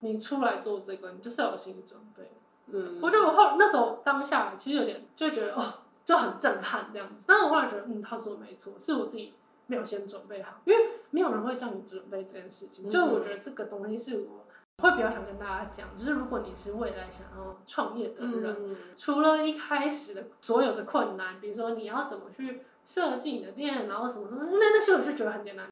你出来做这个，你就是要有心理准备。嗯，我觉得我后那时候当下其实有点就会觉得哦，就很震撼这样子。但是我后来觉得，嗯，他说的没错，是我自己没有先准备好，因为没有人会叫你准备这件事情。就我觉得这个东西是我会比较想跟大家讲，就是如果你是未来想要创业的人，嗯，除了一开始的所有的困难，比如说你要怎么去设计你的店，然后什么什么，那那些我就觉得很简单。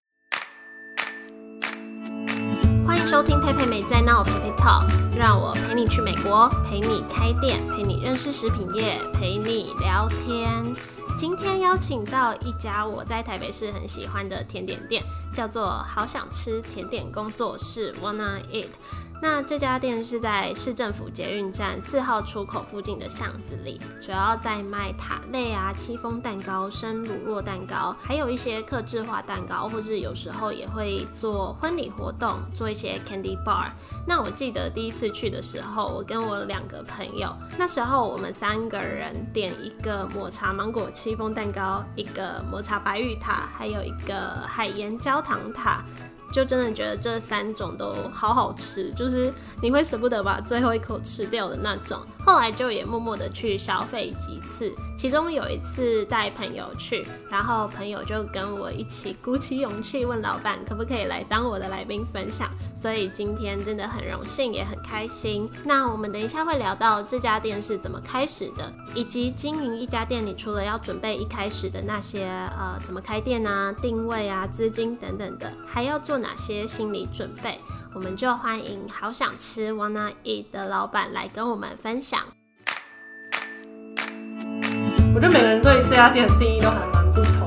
收听佩佩美在闹佩佩 Talks，让我陪你去美国，陪你开店，陪你认识食品业，陪你聊天。今天邀请到一家我在台北市很喜欢的甜点店，叫做好想吃甜点工作室 Wanna Eat。那这家店是在市政府捷运站四号出口附近的巷子里，主要在卖塔类啊、戚风蛋糕、生乳酪蛋糕，还有一些客制化蛋糕，或是有时候也会做婚礼活动，做一些 candy bar。那我记得第一次去的时候，我跟我两个朋友，那时候我们三个人点一个抹茶芒果戚风蛋糕，一个抹茶白玉塔，还有一个海盐焦糖塔。就真的觉得这三种都好好吃，就是你会舍不得把最后一口吃掉的那种。后来就也默默的去消费几次，其中有一次带朋友去，然后朋友就跟我一起鼓起勇气问老板可不可以来当我的来宾分享，所以今天真的很荣幸也很开心。那我们等一下会聊到这家店是怎么开始的，以及经营一家店，你除了要准备一开始的那些呃怎么开店啊、定位啊、资金等等的，还要做哪些心理准备，我们就欢迎好想吃 Wanna Eat 的老板来跟我们分享。我觉得每个人对这家店的定义都还蛮不同，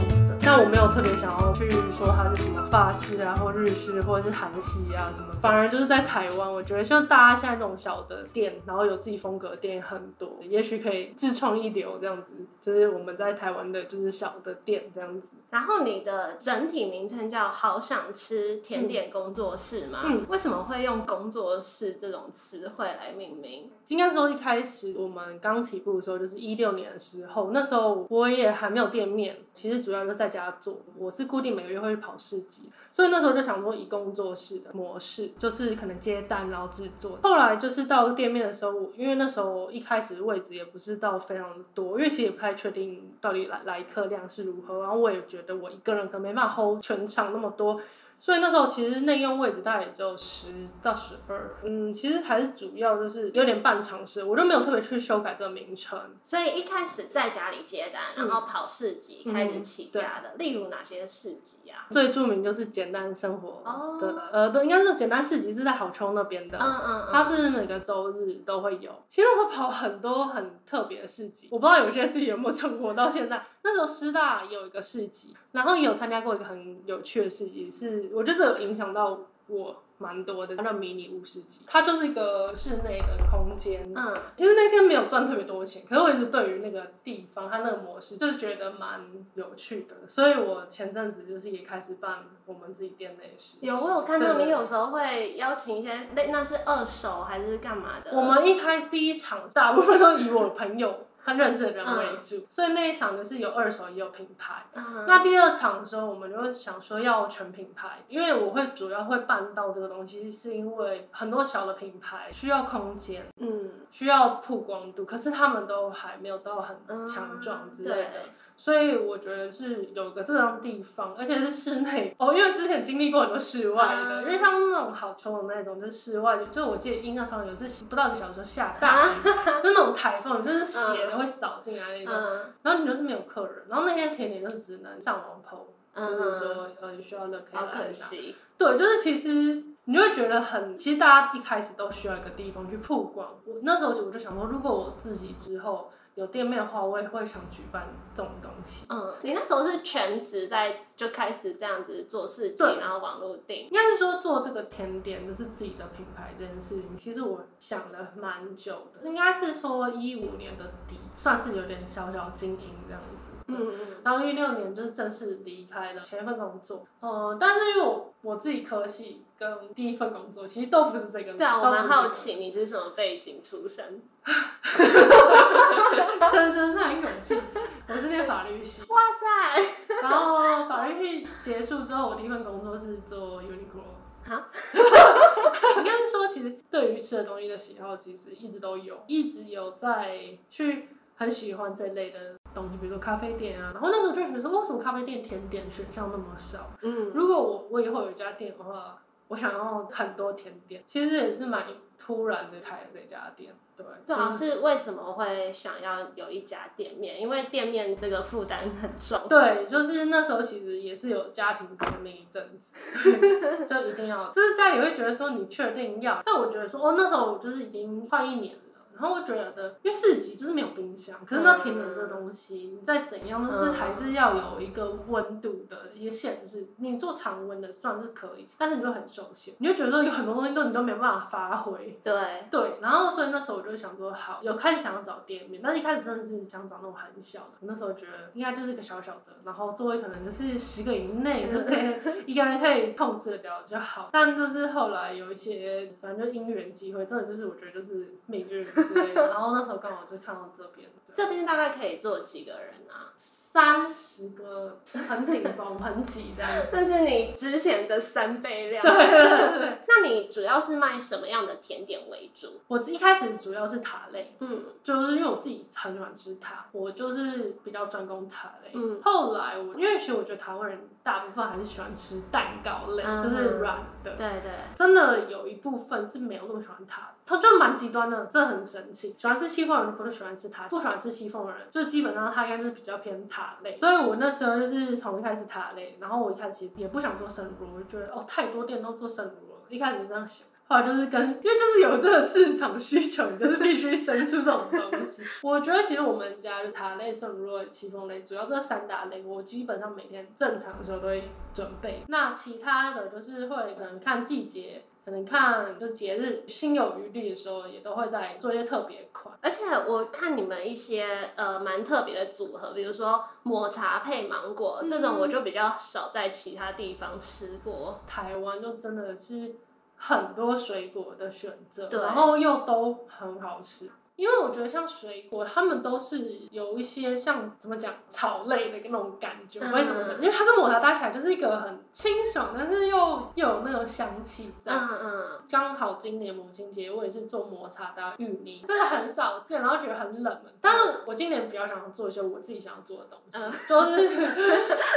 但我没有特别想要去说它是什么法式啊，或日式，或者是韩系啊什么，反而就是在台湾，我觉得像大家现在这种小的店，然后有自己风格的店很多，也许可以自创一流这样子，就是我们在台湾的就是小的店这样子。然后你的整体名称叫“好想吃甜点工作室”吗？嗯为什么会用“工作室”这种词汇来命名？应该说一开始我们刚起步的时候，就是一六年的时候，那时候我也还没有店面，其实主要就在家做。我是固定每个月会去跑市集，所以那时候就想说以工作室的模式，就是可能接单然后制作。后来就是到店面的时候，因为那时候一开始位置也不是到非常多，因为其实也不太确定到底来来客量是如何，然后我也觉得我一个人可能没办法 hold 全场那么多。所以那时候其实内用位置大概也只有十到十二，嗯，其实还是主要就是有点半尝试，我就没有特别去修改这个名称。所以一开始在家里接单，然后跑市集嗯开始起家的，例如哪些市集啊？最著名就是简单生活哦的，呃，不，应该是简单市集是在好丘那边的，嗯嗯它嗯，是每个周日都会有。其实那时候跑很多很特别的市集，我不知道有些市集有没有存活到现在。那时候师大有一个市集，然后也有参加过一个很有趣的市集，是我觉得这有影响到我蛮多的，它叫迷你屋市集，它就是一个室内的空间，嗯，其实那天没有赚特别多钱，可是我一直对于那个地方，它那个模式就是觉得蛮有趣的，所以我前阵子就是也开始办我们自己店内的事。有我有看到你有时候会邀请一些，那那是二手还是干嘛的？我们一开第一场，大部分都以我朋友他认识的人为主，所以那一场就是有二手也有品牌。嗯那第二场的时候，我们就会想说要全品牌，因为我会主要会办到这个东西，是因为很多小的品牌需要空间，嗯需要曝光度，可是他们都还没有到很嗯强壮之类对的。所以我觉得是有个这样地方，而且是室内哦，因为之前经历过很多室外的，啊因为像那种好穷的那种，就是室外，就我记得印象中有次不到一个小时下大雨，就是那种台风，就是斜的会扫进来那种，嗯然后你就是没有客人，然后那天甜点就是只能上网 PO，就是嗯，说呃你需要的可以好可。惜，对，就是其实你就会觉得很，其实大家一开始都需要一个地方去曝光。我那时候我就想说，如果我自己之后有店面的话，我也会想举办这种东西。嗯，你那时候是全职在就开始这样子做事情，然后网络订，应该是说做这个甜点就是自己的品牌这件事情，其实我想了蛮久的。应该是说一五年的底，算是有点小小经营这样子。嗯嗯然后一六年就是正式离开了前一份工作，呃，但是因为我我自己科系跟第一份工作其实都不是这个，对啊，我蛮好奇你是什么背景出身？深深叹一口气，我是念法律系，哇塞，然后法律系结束之后，我第一份工作是做 Uniqlo，应该是说，其实对于吃的东西的喜好，其实一直都有，一直有在去很喜欢这类的东西，比如说咖啡店啊。然后那时候就觉得说，为什么咖啡店甜点选项那么少？嗯，如果我我以后有一家店的话，我想要很多甜点，其实也是蛮突然的开了这家店。对，主要，就是是为什么会想要有一家店面？因为店面这个负担很重。对，就是那时候其实也是有家庭革命一阵子，就一定要，就是家里会觉得说你确定要，但我觉得说哦那时候我就是已经快一年了。然后我觉得，因为市集就是没有冰箱，可是那甜点这东西，你再怎样都是嗯还是要有一个温度的一些限制。你做常温的算是可以，但是你就很受限，你就觉得说有很多东西都你都没有办法发挥。对，对，然后所以那时候我就想说，好，有开始想要找店面，但是一开始真的是想找那种很小的。那时候觉得应该就是个小小的，然后座位可能就是十个以内，就可以一个人可以控制得了就好。但就是后来有一些，反正就因缘机会，真的就是我觉得就是命运之类的。然后那时候刚好就看到这边，这边大概可以坐几个人啊？三十个很紧绷、很挤这样子。甚至你之前的三倍量。对对对对，那你主要是卖什么样的甜点为主？我一开始主要是塔类，嗯就是因为我自己很喜欢吃塔，我就是比较专攻塔类。嗯后来我因为其实我觉得台湾人大部分还是喜欢吃蛋糕类，嗯就是软的。对对，真的有一部分是没有那么喜欢塔，它就蛮极端的，这很喜欢吃戚风的人不是喜欢吃塔，不喜欢吃戚风的人，就基本上他应该就是比较偏塔类。所以我那时候就是从一开始塔类，然后我一开始也不想做生乳，我就觉得哦太多店都做生乳了，一开始就这样想。后来就是跟，因为就是有这个市场需求，你就是必须生出这种东西。我觉得其实我们家就塔类、圣乳类、戚风类，主要这三大类，我基本上每天正常的时候都会准备。那其他的就是会可能看季节，可能看就是节日，心有余力的时候，也都会在做一些特别款。而且我看你们一些呃蛮特别的组合，比如说抹茶配芒果、这种，我就比较少在其他地方吃过。台湾就真的是很多水果的选择，对然后又都很好吃。因为我觉得像水果，它们都是有一些像怎么讲草类的那种感觉，我不会怎么讲，嗯因为它跟抹茶搭起来就是一个很清爽，但是又又有那种香气在。嗯嗯，刚好今年母亲节，我也是做抹茶搭芋泥，真的很少见，然后觉得很冷门。但是我今年比较想要做一些我自己想要做的东西，嗯就是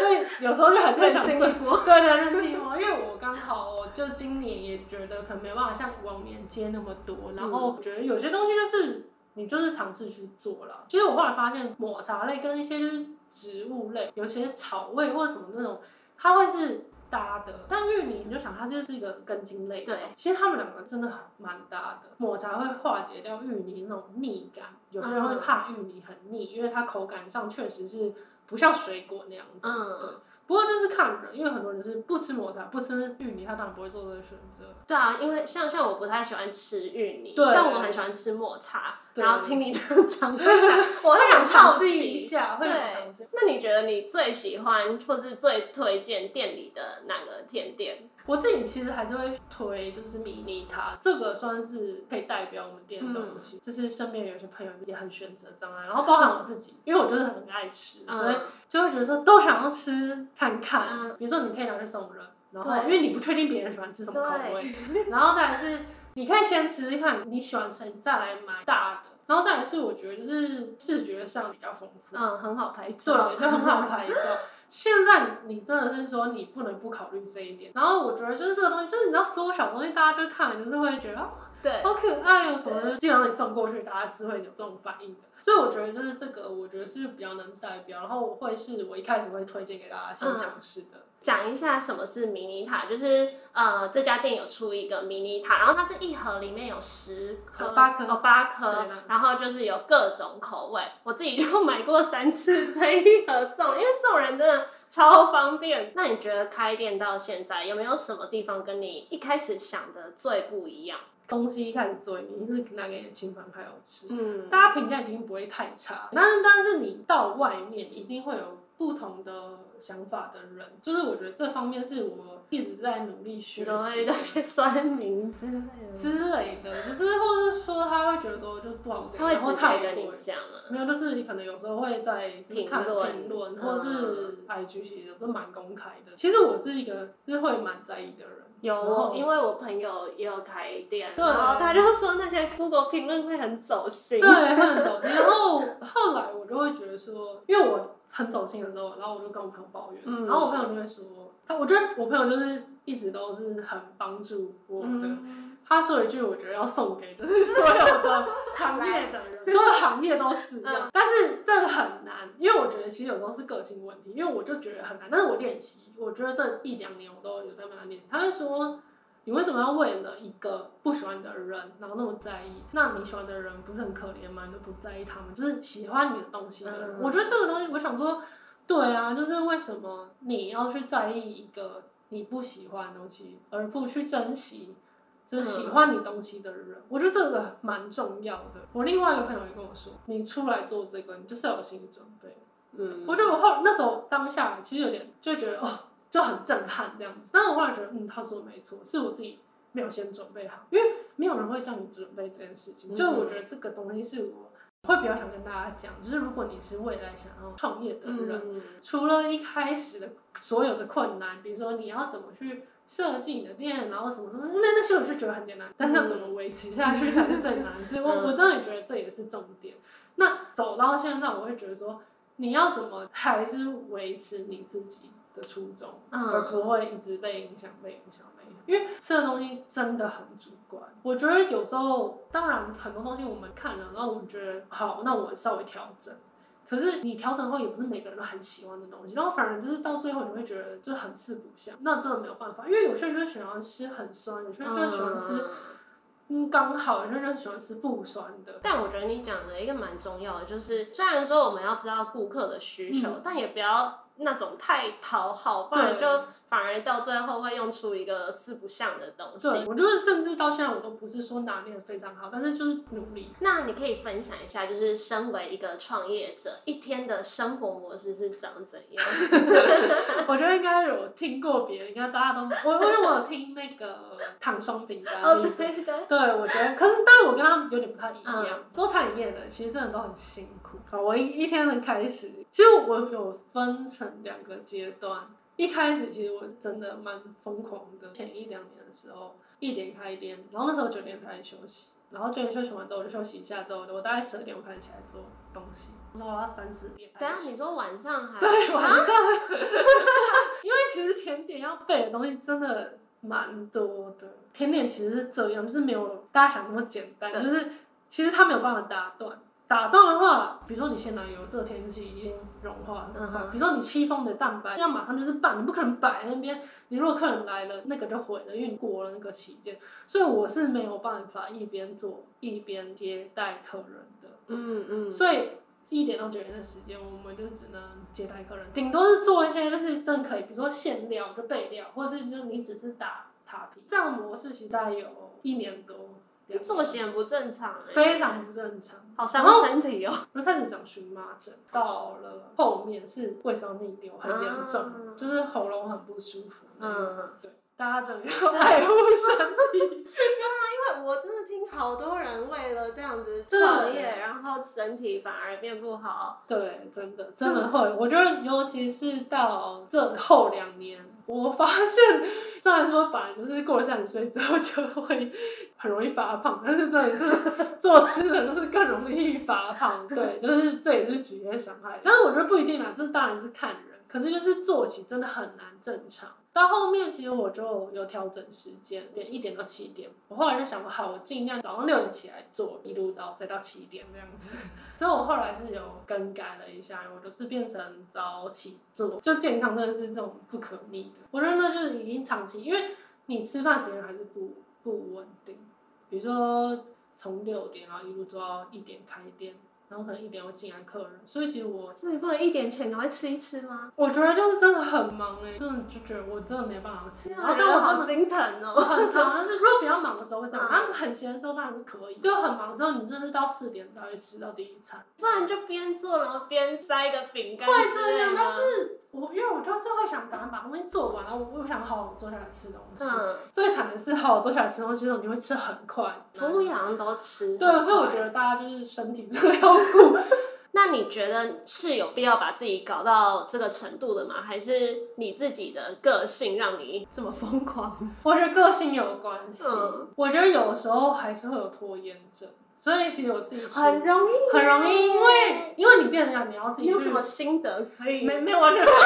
所以有时候就还是会想做一波对对，任性一波，因为我刚好我就今年也觉得可能没办法像往年接那么多，然后我觉得有些东西就是你就是尝试去做了。其实我后来发现抹茶类跟一些就是植物类，有些草味或者什么那种，它会是。搭的，但芋泥你就想它就是一个根茎类的，对，其实它们两个真的很蛮搭的。抹茶会化解掉芋泥那种腻感，有些人会怕芋泥很腻，因为它口感上确实是不像水果那样子。嗯对。不过就是看人，因为很多人是不吃抹茶、不吃芋泥，他当然不会做这个选择。对啊，因为像像我不太喜欢吃芋泥，对但我很喜欢吃抹茶。然后听你这样讲，我 想我会想好想尝试一。下，会想那你觉得你最喜欢或是最推荐店里的哪个甜点？我自己其实还是会推，就是迷你塔，这个算是可以代表我们店的东西。就是身边有些朋友也很选择障碍，然后包含我自己，因为我就是很爱吃，嗯所以就会觉得说都想要吃看看。嗯比如说你可以拿去送人，然后对因为你不确定别人喜欢吃什么口味，然后再来是你可以先吃吃看你喜欢吃，你再来买大的。然后再来是我觉得就是视觉上比较丰富，嗯，很好拍照。对，就很好拍照。现在你真的是说你不能不考虑这一点，然后我觉得就是这个东西，就是你知道所有小东西，大家就看了就是会觉得啊对，好可爱哦什么的，基本上你送过去，大家是会有这种反应的。所以我觉得就是这个，我觉得是比较能代表，然后会是我一开始会推荐给大家先尝试的。讲一下什么是迷你塔，就是呃这家店有出一个迷你塔，然后它是一盒里面有十颗、有八颗哦八颗对，然后就是有各种口味，我自己就买过三次这一盒送，因为送人真的超方便。那你觉得开店到现在有没有什么地方跟你一开始想的最不一样？东西一开始做，你是拿给你的亲朋好友吃，嗯，大家评价一定不会太差，但是但是你到外面一定会有不同的想法的人，就是我觉得这方面是我一直在努力学习那些酸民之类的。之类的，就是或者是说他会觉得说就不好吃，他会直接跟你讲啊。没有，就是你可能有时候会在就是看评论。评论，嗯。或者是 IG 其实都蛮公开的。其实我是一个是会蛮在意的人，有我，因为我朋友也有开店，对然后他就说那些 Google 评论会很走心。对，会很走心。然后后来我就会觉得说，因为我很走心的时候，然后我就跟我朋友抱怨，嗯然后我朋友就会说，他我觉得我朋友就是一直都是很帮助我的。嗯，他说一句，我觉得要送给就是 所有的行业的人，所有行业都适用。嗯但是这个很难，因为我觉得其实有时候是个性问题，因为我就觉得很难。但是我练习，我觉得这一两年我都有在慢慢练习。他会说，你为什么要为了一个不喜欢的人，然后那么在意？那你喜欢的人不是很可怜吗？你都不在意他们，就是喜欢你的东西的人。嗯我觉得这个东西，我想说，对啊，就是为什么你要去在意一个你不喜欢的东西，而不去珍惜？就是喜欢你东西的人，我觉得这个蛮重要的。我另外一个朋友也跟我说，你出来做这个，你就是要有心理准备。嗯，我觉得我后那时候当下其实有点就会觉得哦，就很震撼这样子。但是我后来觉得，嗯，他说的没错，是我自己没有先准备好，因为没有人会叫你准备这件事情。嗯就我觉得这个东西是我会比较想跟大家讲，就是如果你是未来想要创业的人，嗯，除了一开始的所有的困难，比如说你要怎么去设计你的店，然后什么什么，那那些我就觉得很简单，但是要怎么维持下去才是最难的事。我嗯我真的觉得这也是重点。那走到现在，我会觉得说，你要怎么还是维持你自己的初衷，嗯而不会一直被影响、被影响、被影响。因为吃的东西真的很主观。我觉得有时候，当然很多东西我们看了，然后我们觉得好，那我稍微调整。可是你调整后也不是每个人都很喜欢的东西，然后反而就是到最后你会觉得就是很四不像，那真的没有办法，因为有些人就喜欢吃很酸，有些人就喜欢吃嗯。刚好，有些人就喜欢吃不酸的。但我觉得你讲的一个蛮重要的，就是虽然说我们要知道顾客的需求，嗯。但也不要那种太讨好，不然就反而到最后会用出一个四不像的东对，西。我就是甚至到现在我都不是说拿捏的非常好，但是就是努力。那你可以分享一下，就是身为一个创业者，一天的生活模式是长怎样？我觉得应该有听过别人，应该大家都我因为我有听那个糖霜饼干哦，那个对对，对，我觉得，可是当然我跟他们有点不太一样。嗯做餐饮业的其实真的都很辛苦。好，我一一天的开始，其实我有分成两个阶段。一开始其实我真的蛮疯狂的，前一两年的时候，一点开店，然后那时候九点才休息，然后九点休息完之后我就休息一下，之后我大概十二点我开始起来做东西，然后我要三四点等一下。你说晚上还对，晚啊上，因为其实甜点要备的东西真的蛮多的。甜点其实是这样，就是没有大家想那么简单，就是其实它没有办法打断。打断的话，比如说你鲜奶油，这个天气已经融化了。嗯比如说你戚风的蛋白，要马上就是拌，你不可能摆那边。你如果客人来了，那个就毁了，因为你过了那个期间。所以我是没有办法一边做一边接待客人的。嗯嗯，所以一点到九点的时间，我们就只能接待客人，顶多是做一些就是真可以，比如说馅料就备料，或是就你只是打塔皮这样模式，其实大概有一年多，作息很不正常欸，非常不正常。好伤身体哦。我开始长荨麻疹，到了后面是胃酸逆流很严重，啊就是喉咙很不舒服那种。嗯对，大家真的要爱护身体。对啊因为我真的听好多人为了这样子创业，然后身体反而变不好。对，真的真的会，我觉得尤其是到这后两年，我发现虽然说本来就是过了三十岁之后就会很容易发胖，但是真的是做吃的就是更容易发胖，对，就是这也是职业伤害。但是我觉得不一定啦，这当然是看人，可是就是作息真的很难正常。到后面其实我就有调整时间，变一点到七点。我后来就想说，好，我尽量早上六点起来做，一路到再到七点这样子。所以我后来是有更改了一下，我就是变成早起做，就健康真的是这种不可逆的。我觉得就是已经长期，因为你吃饭时间还是不不稳定，比如说从六点然后一路做到一点开店，然后可能一点会进来客人，所以其实我自己不能一点前赶快吃一吃吗？我觉得就是真的很忙哎、真的就觉得我真的没办法吃，然后但我好心疼哦。很长，但是如果比较忙的时候会这样，嗯然后很闲的时候当然是可以，就很忙的时候你真的是到四点才会吃到第一餐。不然就边做然后边塞一个饼干会这样，但是我因为我就是会想赶快把东西做完，然后我又想好好坐下来吃东西。嗯，最惨的是好好坐下来吃东西的时候，你会吃很快。服务业好像都吃。对，所以我觉得大家就是身体真的要顾。那你觉得是有必要把自己搞到这个程度的吗？还是你自己的个性让你这么疯狂？我觉得个性有关系。嗯我觉得有时候还是会有拖延症，所以其实我自己很容易，很容易，因为因为你变成这样，你要自己你有什么心得可以？没没有完全没有，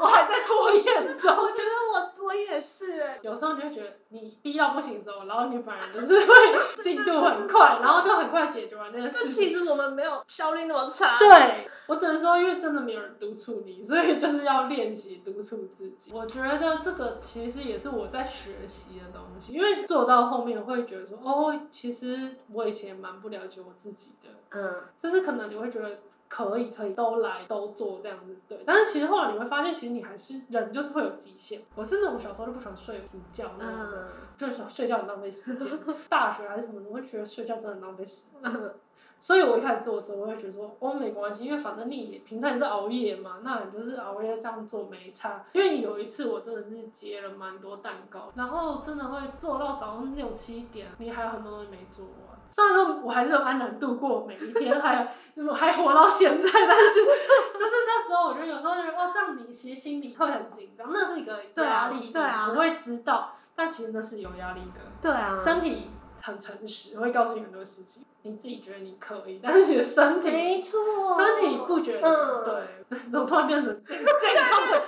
我还在拖延中。我觉得我我也是哎，有时候你会觉得你逼到不行的时候，然后你反而就是会进度很快，然后就很快解决完那个就事情。其实我们没有效率那么差。对我只能说，因为真的没有人督促你，所以就是要练习督促自己。我觉得这个其实也是我在学习的东西，因为做到后面会觉得说，哦，其实我以前蛮不了解我自己的，嗯，就是可能你会觉得。可以，可以都来都做这样子，对。但是其实后来你会发现，其实你还是人，就是会有极限。我是那种小时候就不喜欢睡午觉那种的，嗯就是睡觉很浪费时间。大学还是什么的，我会觉得睡觉真的很浪费时间。所以我一开始做的时候，我会觉得说，哦，没关系，因为反正你也平常也是熬夜嘛，那你就是熬夜这样做没差。因为有一次我真的是接了蛮多蛋糕，然后真的会做到早上六七点，你还有很多东西没做完。虽然说我还是有安然度过每一天，还有还活到现在，但是 就是那时候我觉得有时候觉得，哇，这样你其实心里会很紧张，那是一个压力，对啊我会知道，但其实那是有压力的。对啊，身体很诚实，会告诉你很多事情。你自己觉得你可以，但是你的身体没错，身体不觉得。嗯对，怎么突然变成健健康的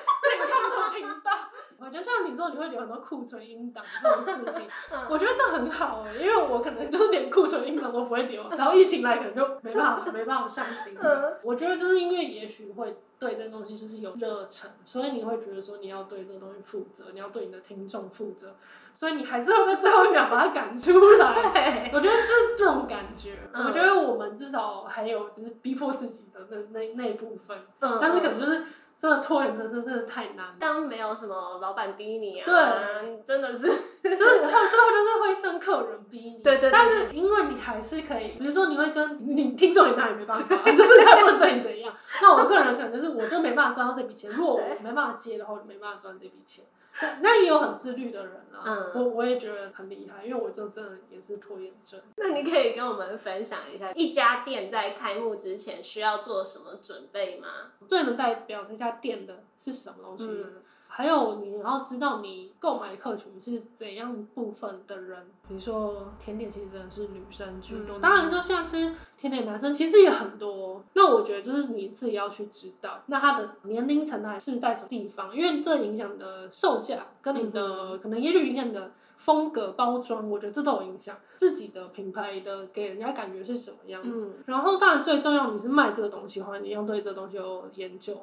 觉得像你说，你会留很多库存音档这种事情，嗯我觉得这很好哎、因为我可能就是连库存音档都不会留，然后疫情来可能就没办法没办法上新。嗯我觉得就是因为也许会对这东西就是有热忱，所以你会觉得说你要对这个东西负责，你要对你的听众负责，所以你还是要在最后一秒把它赶出来。我觉得就是这种感觉，嗯我觉得我们至少还有就是逼迫自己的那那那一部分，嗯但是可能就是真的拖延症，真真的太难了。当没有什么老板逼你啊，对真的是，就是以后最后就是会生客人逼你，对对对但是因为你还是可以，比如说你会跟你听众也那也没办法，就是他不能对你怎样。那我个人可能就是我就没办法赚到这笔钱，如果我没办法接的话，我就没办法赚这笔钱。对 那也有很自律的人啊，嗯我我也觉得很厉害，因为我就真的也是拖延症。那你可以跟我们分享一下，一家店在开幕之前需要做什么准备吗？最能代表这家店的是什么东西？嗯还有你要知道你购买客群是怎样部分的人，比如说甜点其实真的是女生居多，嗯当然说现在吃甜点男生其实也很多。那我觉得就是你自己要去知道，那他的年龄层还是在什么地方，因为这影响的售价跟你的、嗯可能也许影响你的风格包装，我觉得这都有影响。自己的品牌的给人家感觉是什么样子，嗯，然后当然最重要，你是卖这个东西的话，你要对这个东西有研究。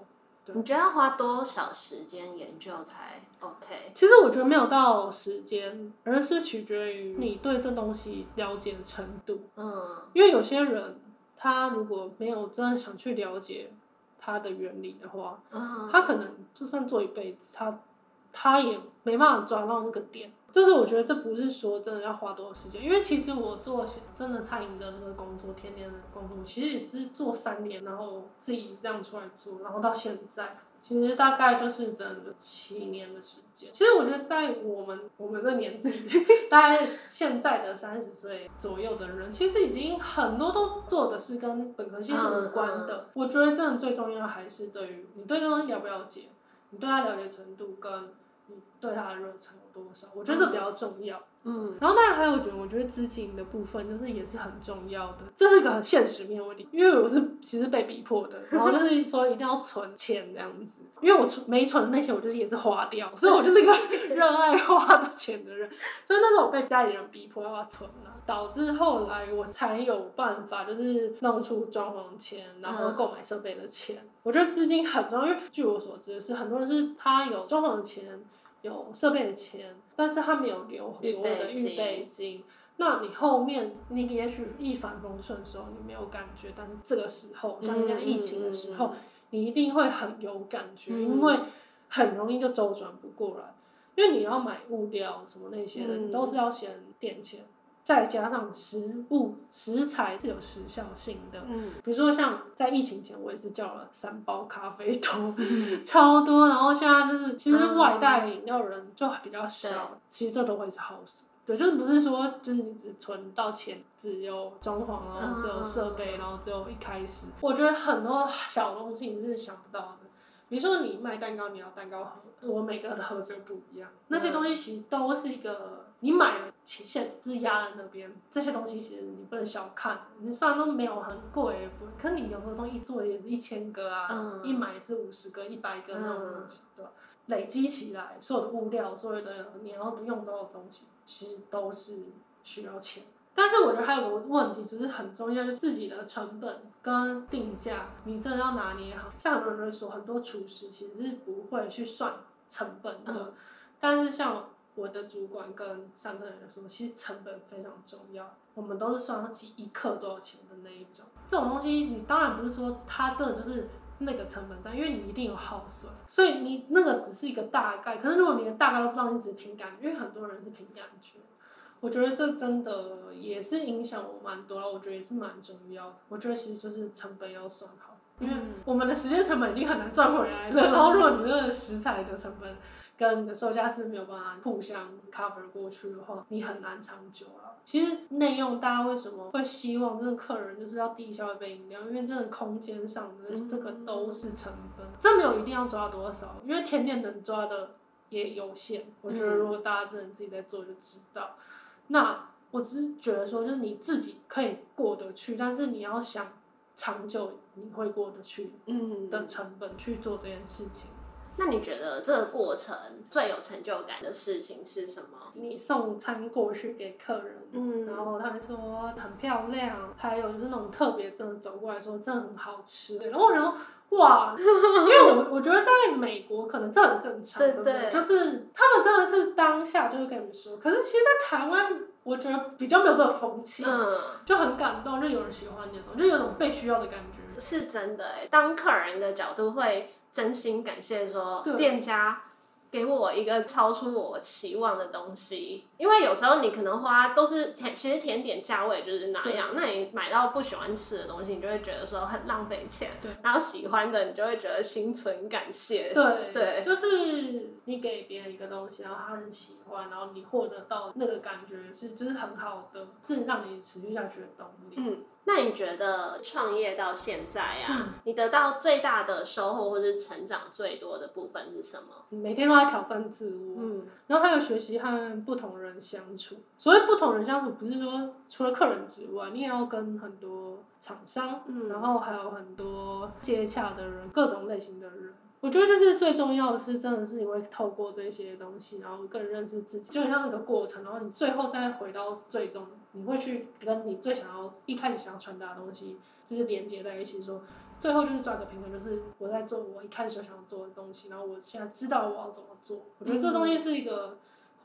你觉得要花多少时间研究才 OK？其实我觉得没有到时间，而是取决于你对这东西了解的程度。嗯因为有些人他如果没有真的想去了解它的原理的话，嗯，他可能就算做一辈子，他他也没办法抓到那个点。就是我觉得这不是说真的要花多少时间，因为其实我做真的餐饮的那个工作，天天的工作，其实也是做三年，然后自己这样出来做，然后到现在，其实大概就是整个七年的时间。其实我觉得在我们我们的年纪，大概现在的三十岁左右的人，其实已经很多都做的是跟本科系是无关的。我觉得真的最重要还是对于你对这东西了不了解，你对它了解程度跟你对它的热忱有多少，我觉得这比较重要。嗯然后当然还有一点，我觉得资金的部分就是也是很重要的，这是个很现实面的问题，因为我是其实被逼迫的，然后就是说一定要存钱这样子，因为我存没存那些我就是也是花掉，所以我就是一个热爱花的钱的人，所以那时候我被家里人逼迫要存了，导致后来我才有办法就是弄出装潢钱，然后购买设备的钱。我觉得资金很重要，因为据我所知是很多人是他有装潢的钱。有设备的钱，但是他没有留所谓的预备金。那你后面你也许一帆风顺的时候你没有感觉，但是这个时候像现在疫情的时候，你一定会很有感觉，嗯因为很容易就周转不过来。因为你要买物料什么那些的，嗯你都是要先垫钱，再加上食物食材是有时效性的。嗯，比如说像在疫情前，我也是叫了三包咖啡豆，超多。然后现在就是其实外带饮料人就比较少，其实这都会是耗损。对，就是不是说就是你只存到钱，只有装潢，然后只有设备，然后只有一开始。我觉得很多小东西你是想不到的。比如说你卖蛋糕，你要蛋糕盒，我每个的盒子又不一样。那些东西其实都是一个你买了期限，就是压在那边。这些东西其实你不能小看，你虽然都没有很贵，不，可是你有时候东西做也是一千个啊，一买是五十个、一百个那种东西，对吧？累积起来，所有的物料，所有的你要用到的东西，其实都是需要钱。但是我觉得还有个问题，就是很重要，就是自己的成本跟定价，你真的要拿捏好。像很多人会说，很多厨师其实是不会去算成本的。但是像我的主管跟上课人说，其实成本非常重要。我们都是算几一克多少钱的那一种。这种东西，你当然不是说它真的就是那个成本在，因为你一定有耗损。所以你那个只是一个大概。可是如果你的大概都不知道，你只是凭感觉，因为很多人是凭感觉。我觉得这真的也是影响我蛮多了，我觉得也是蛮重要的。我觉得其实就是成本要算好，因为我们的时间成本已经很难赚回来了。然后如果你那个食材的成本跟你的售价是没有办法互相 cover 过去的话，你很难长久了。其实内用大家为什么会希望这个客人就是要低消一杯饮料？因为这个空间上的这个都是成本，这没有一定要抓多少，因为甜点能抓的也有限。我觉得如果大家真的自己在做就知道。那我只是觉得说，就是你自己可以过得去，但是你要想长久你会过得去，嗯，的成本去做这件事情。那你觉得这个过程最有成就感的事情是什么？你送餐过去给客人，嗯，然后他们说很漂亮，还有就是那种特别真的走过来说真的很好吃，然后然后。哇，因为我我觉得在美国可能这很正常，对不对？就是他们真的是当下就会跟你说，可是其实，在台湾，我觉得比较没有这个风气，嗯，就很感动，就有人喜欢你，就有种被需要的感觉。是真的哎，当客人的角度会真心感谢说店家。给我一个超出我期望的东西，因为有时候你可能花都是甜，其实甜点价位就是那样，那你买到不喜欢吃的东西，你就会觉得说很浪费钱。对，然后喜欢的你就会觉得心存感谢。对对，就是你给别人一个东西，然后他很喜欢，然后你获得到那个感觉是就是很好的，是让你持续下去的动力。嗯。那你觉得创业到现在啊，你得到最大的收获或者成长最多的部分是什么？每天都在挑战自我，嗯，然后还有学习和不同人相处。所谓不同人相处，不是说除了客人之外，你也要跟很多厂商，嗯，然后还有很多接洽的人，各种类型的人。我觉得就是最重要的是，真的是你会透过这些东西，然后更认识自己，就很像那个过程，然后你最后再回到最终，你会去跟你最想要一开始想要传达的东西，就是连接在一起，说最后就是抓个平衡，就是我在做我一开始就想要做的东西，然后我现在知道我要怎么做。我觉得这东西是一个。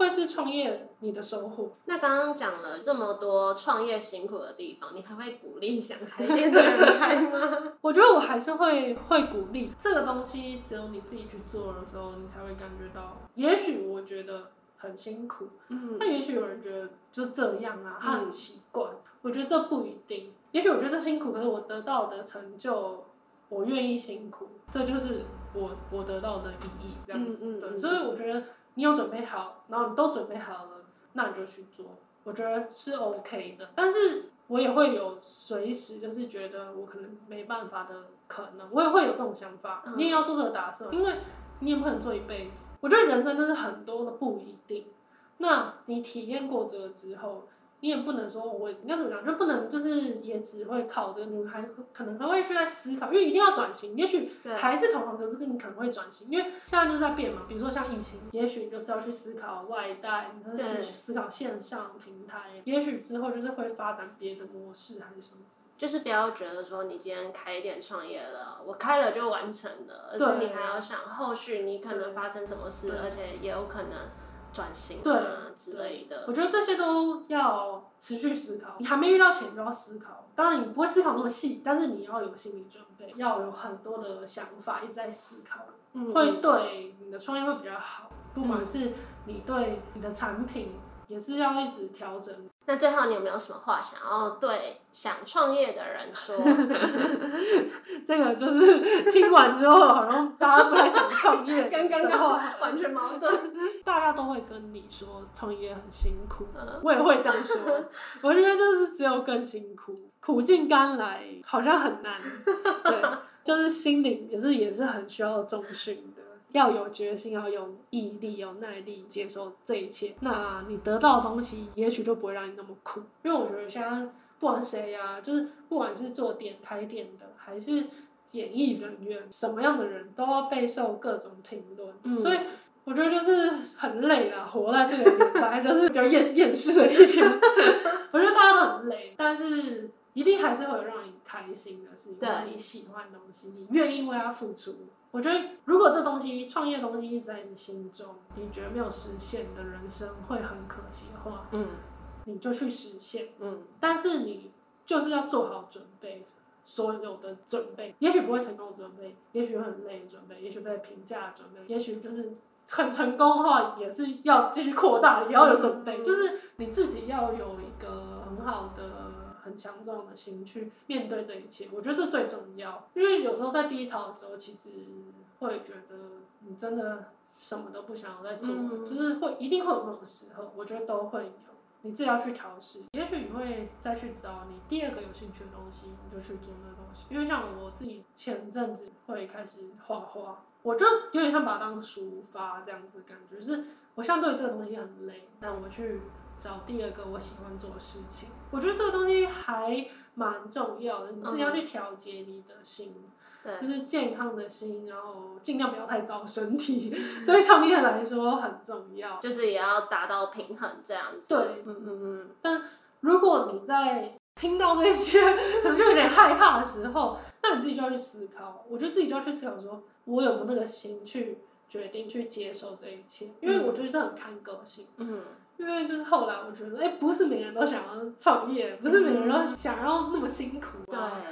会是创业你的收获。那刚刚讲了这么多创业辛苦的地方，你还会鼓励想开店的人开吗？我觉得我还是会会鼓励这个东西，只有你自己去做的时候，你才会感觉到。也许我觉得很辛苦，嗯，那也许有人觉得就这样啊，他很习惯。我觉得这不一定。也许我觉得这辛苦，可是我得到的成就，我愿意辛苦，这就是我我得到的意义，这样子。对，所以我觉得。你有准备好，然后你都准备好了，那你就去做，我觉得是 OK 的。但是我也会有随时就是觉得我可能没办法的可能，我也会有这种想法。你也要做这个打算，因为你也不可能做一辈子。我觉得人生就是很多的不一定。那你体验过这个之后。你也不能说，我应该怎么讲，就不能就是也只会靠这个，你还可能还会去在思考，因为一定要转型，也许还是同行，可是你可能会转型，因为现在就是在变嘛。比如说像疫情，也许就是要去思考外带，你可以去思考线上平台，也许之后就是会发展别的模式还是什么。就是不要觉得说你今天开店创业了，我开了就完成了，而且你还要想后续你可能发生什么事，而且也有可能。转型啊之类的，我觉得这些都要持续思考。你还没遇到钱就要思考，当然你不会思考那么细，但是你要有心理准备，要有很多的想法一直在思考，会对你的创业会比较好。不管是你对你的产品，也是要一直调整。那最后你有没有什么话想要对想创业的人说？这个就是听完之后，好像大家不太想创业，跟刚刚完全矛盾。大家都会跟你说创业很辛苦，嗯我也会这样说。我觉得就是只有更辛苦，苦尽甘来好像很难。对，就是心灵也是也是很需要重训的。要有决心，要有毅力，有耐力，接受这一切。那你得到的东西，也许就不会让你那么苦。因为我觉得现在不管谁呀、就是不管是做店开店的，还是演艺人员，什么样的人都要备受各种评论。嗯所以我觉得就是很累啦，活在这个年代 就是比较厌厌世的一天。我觉得大家都很累，但是一定还是会有让你开心的事情，你喜欢的东西，你愿意为它付出。我觉得如果这东西创业的东西一直在你心中，你觉得没有实现的人生会很可惜的话，嗯你就去实现。嗯但是你就是要做好准备，所有的准备，也许不会成功的准备，也许很累的准备，也许被评价的准备，也许就是很成功的话，也是要继续扩大，也要有准备，嗯就是你自己要有一个很好的。很强壮的心去面对这一切，我觉得这最重要。因为有时候在低潮的时候，其实会觉得你真的什么都不想要再做，嗯就是会一定会有那种时候，我觉得都会有。你自己要去调试，也许你会再去找你第二个有兴趣的东西，你就去做那个东西。因为像我自己前阵子会开始画画，我就有点像把它当抒发这样子感觉，就是我相对这个东西很累，但我去找第二个我喜欢做的事情，我觉得这个东西还蛮重要的，你自己要去调节你的心。对就是健康的心，然后尽量不要太糟身体，对创业来说很重要。就是也要达到平衡这样子。对嗯嗯嗯，但如果你在听到这些 可能就有点害怕的时候，那你自己就要去思考。我觉得自己就要去思考说，我有没有那个心去决定去接受这一切？因为我觉得这很看个性。嗯因为就是后来我觉得，哎、不是每个人都想要创业，不是每个人都想要那么辛苦对啊。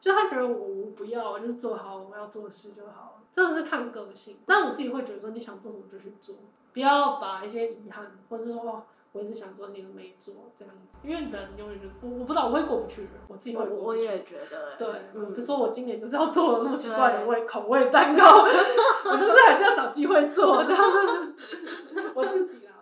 就他觉得我我不要，我就做好我要做的事就好了，真的是看个性。但我自己会觉得说，你想做什么就去做，不要把一些遗憾，或者说哦，我一直想做事情都没做这样子，因为人永远就我我不知道我会过不去的，我自己会过不去。我也觉得，对，嗯比如说我今年就是要做那么奇怪的味口味蛋糕，我就是还是要找机会做这样子。我自己啦，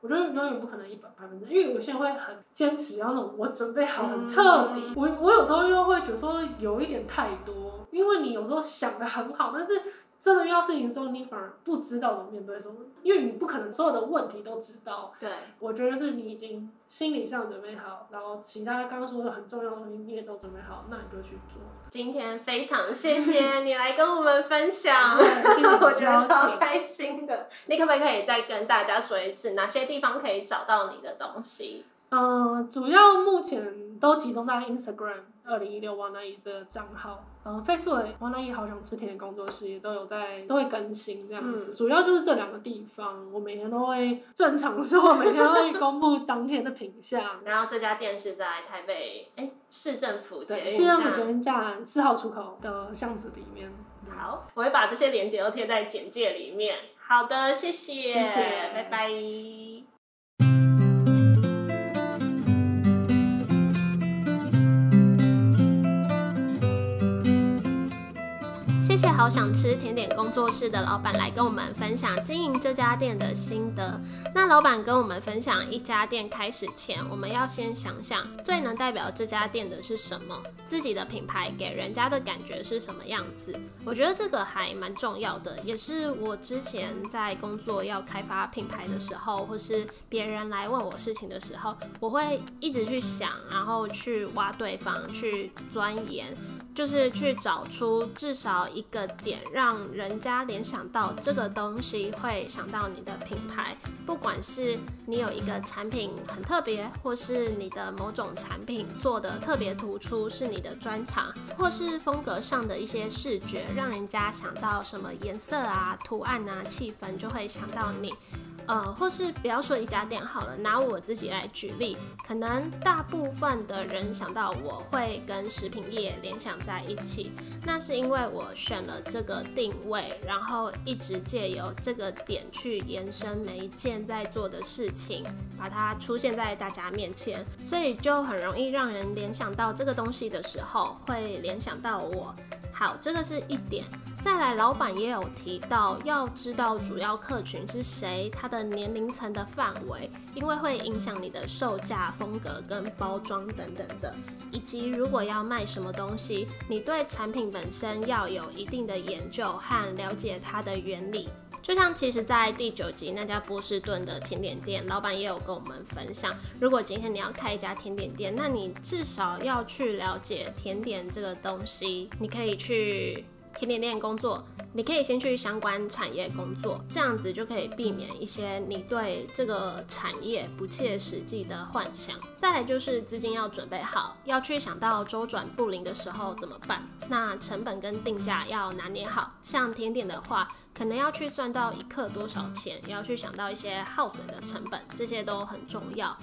我觉得永远不可能一百百分之，因为有些人会很坚持，要那种我准备好很彻底。嗯我我有时候又会觉得说有一点太多，因为你有时候想的很好，但是真的遇到事情的时候，你反而不知道怎么面对什么，因为你不可能所有的问题都知道。对，我觉得是你已经心理上准备好，然后其他刚刚说的很重要的东西你也都准备好，那你就去做。今天非常谢谢你来跟我们分享，对 谢谢我觉得超开心的。你可不可以再跟大家说一次，哪些地方可以找到你的东西？嗯，主要目前都集中在 Instagram 二零一六王乃伊这个账号，嗯，Facebook 王乃伊好想吃甜点工作室也都有在都会更新这样子，主要就是这两个地方，我每天都会正常说，每天都会公布当天的品相。然后这家店是在台北哎市政府捷市政府站捷运站四号出口的巷子里面。好，我会把这些链接都贴在简介里面。好的，谢谢，谢谢拜拜。好想吃甜点工作室的老板来跟我们分享经营这家店的心得。那老板跟我们分享，一家店开始前，我们要先想想最能代表这家店的是什么，自己的品牌给人家的感觉是什么样子。我觉得这个还蛮重要的，也是我之前在工作要开发品牌的时候，或是别人来问我事情的时候，我会一直去想，然后去挖对方，去钻研。就是去找出至少一个点，让人家联想到这个东西，会想到你的品牌。不管是你有一个产品很特别，或是你的某种产品做的特别突出，是你的专长，或是风格上的一些视觉，让人家想到什么颜色啊、图案啊、气氛，就会想到你。呃，或是不要说一家店好了，拿我自己来举例，可能大部分的人想到我会跟食品业联想在一起，那是因为我选了这个定位，然后一直借由这个点去延伸每一件在做的事情，把它出现在大家面前，所以就很容易让人联想到这个东西的时候，会联想到我。好，这个是一点。再来，老板也有提到，要知道主要客群是谁，他的年龄层的范围，因为会影响你的售价、风格跟包装等等的，以及如果要卖什么东西，你对产品本身要有一定的研究和了解它的原理。就像其实，在第九集那家波士顿的甜点店，老板也有跟我们分享，如果今天你要开一家甜点店，那你至少要去了解甜点这个东西，你可以去。甜点店工作，你可以先去相关产业工作，这样子就可以避免一些你对这个产业不切实际的幻想。再来就是资金要准备好，要去想到周转不灵的时候怎么办。那成本跟定价要拿捏好，像甜点的话。可能要去算到一克多少钱，也要去想到一些耗损的成本，这些都很重要。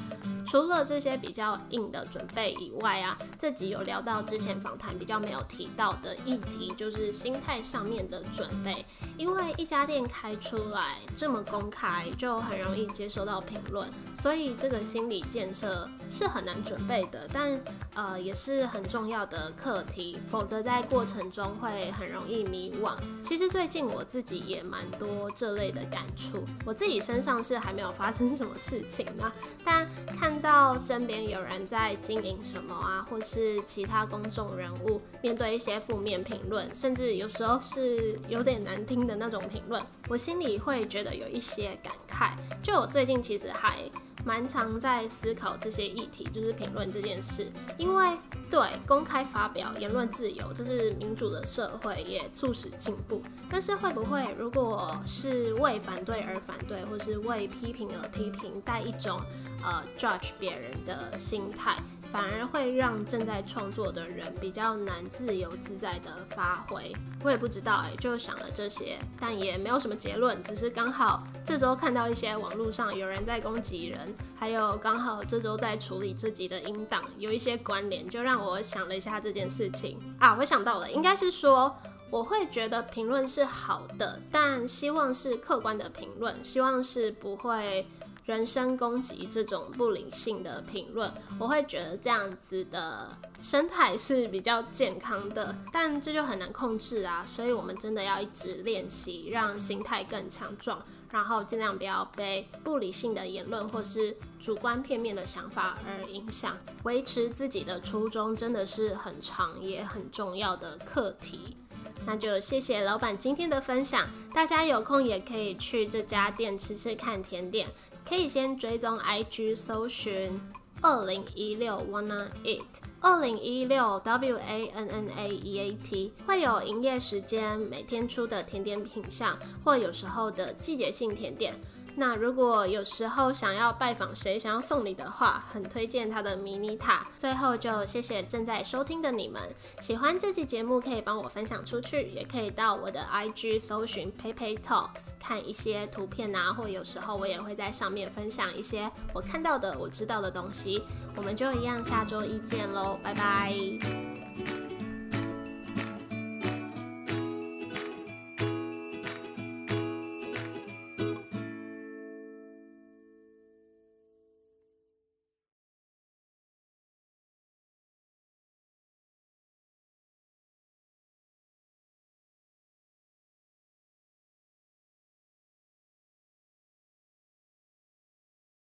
除了这些比较硬的准备以外啊，这集有聊到之前访谈比较没有提到的议题，就是心态上面的准备。因为一家店开出来这么公开，就很容易接收到评论，所以这个心理建设是很难准备的，但呃也是很重要的课题，否则在过程中会很容易迷惘。其实最近我自己。也蛮多这类的感触，我自己身上是还没有发生什么事情呢，但看到身边有人在经营什么啊，或是其他公众人物面对一些负面评论，甚至有时候是有点难听的那种评论，我心里会觉得有一些感慨。就我最近其实还。蛮常在思考这些议题，就是评论这件事，因为对公开发表言论自由，这是民主的社会，也促使进步。但是会不会，如果是为反对而反对，或是为批评而批评，带一种呃 judge 别人的心态？反而会让正在创作的人比较难自由自在的发挥。我也不知道哎，就想了这些，但也没有什么结论，只是刚好这周看到一些网络上有人在攻击人，还有刚好这周在处理自己的音档，有一些关联，就让我想了一下这件事情啊。我想到了，应该是说我会觉得评论是好的，但希望是客观的评论，希望是不会。人身攻击这种不理性的评论，我会觉得这样子的生态是比较健康的，但这就很难控制啊。所以我们真的要一直练习，让心态更强壮，然后尽量不要被不理性的言论或是主观片面的想法而影响。维持自己的初衷真的是很长也很重要的课题。那就谢谢老板今天的分享，大家有空也可以去这家店吃吃看甜点。可以先追踪 IG 搜寻二零一六 Wanna Eat，二零一六 W A N N A E A T，会有营业时间、每天出的甜点品相，或有时候的季节性甜点。那如果有时候想要拜访谁，想要送礼的话，很推荐他的迷你塔。最后就谢谢正在收听的你们，喜欢这期节目可以帮我分享出去，也可以到我的 IG 搜寻 PayPay Talks 看一些图片啊，或有时候我也会在上面分享一些我看到的、我知道的东西。我们就一样，下周一见喽，拜拜。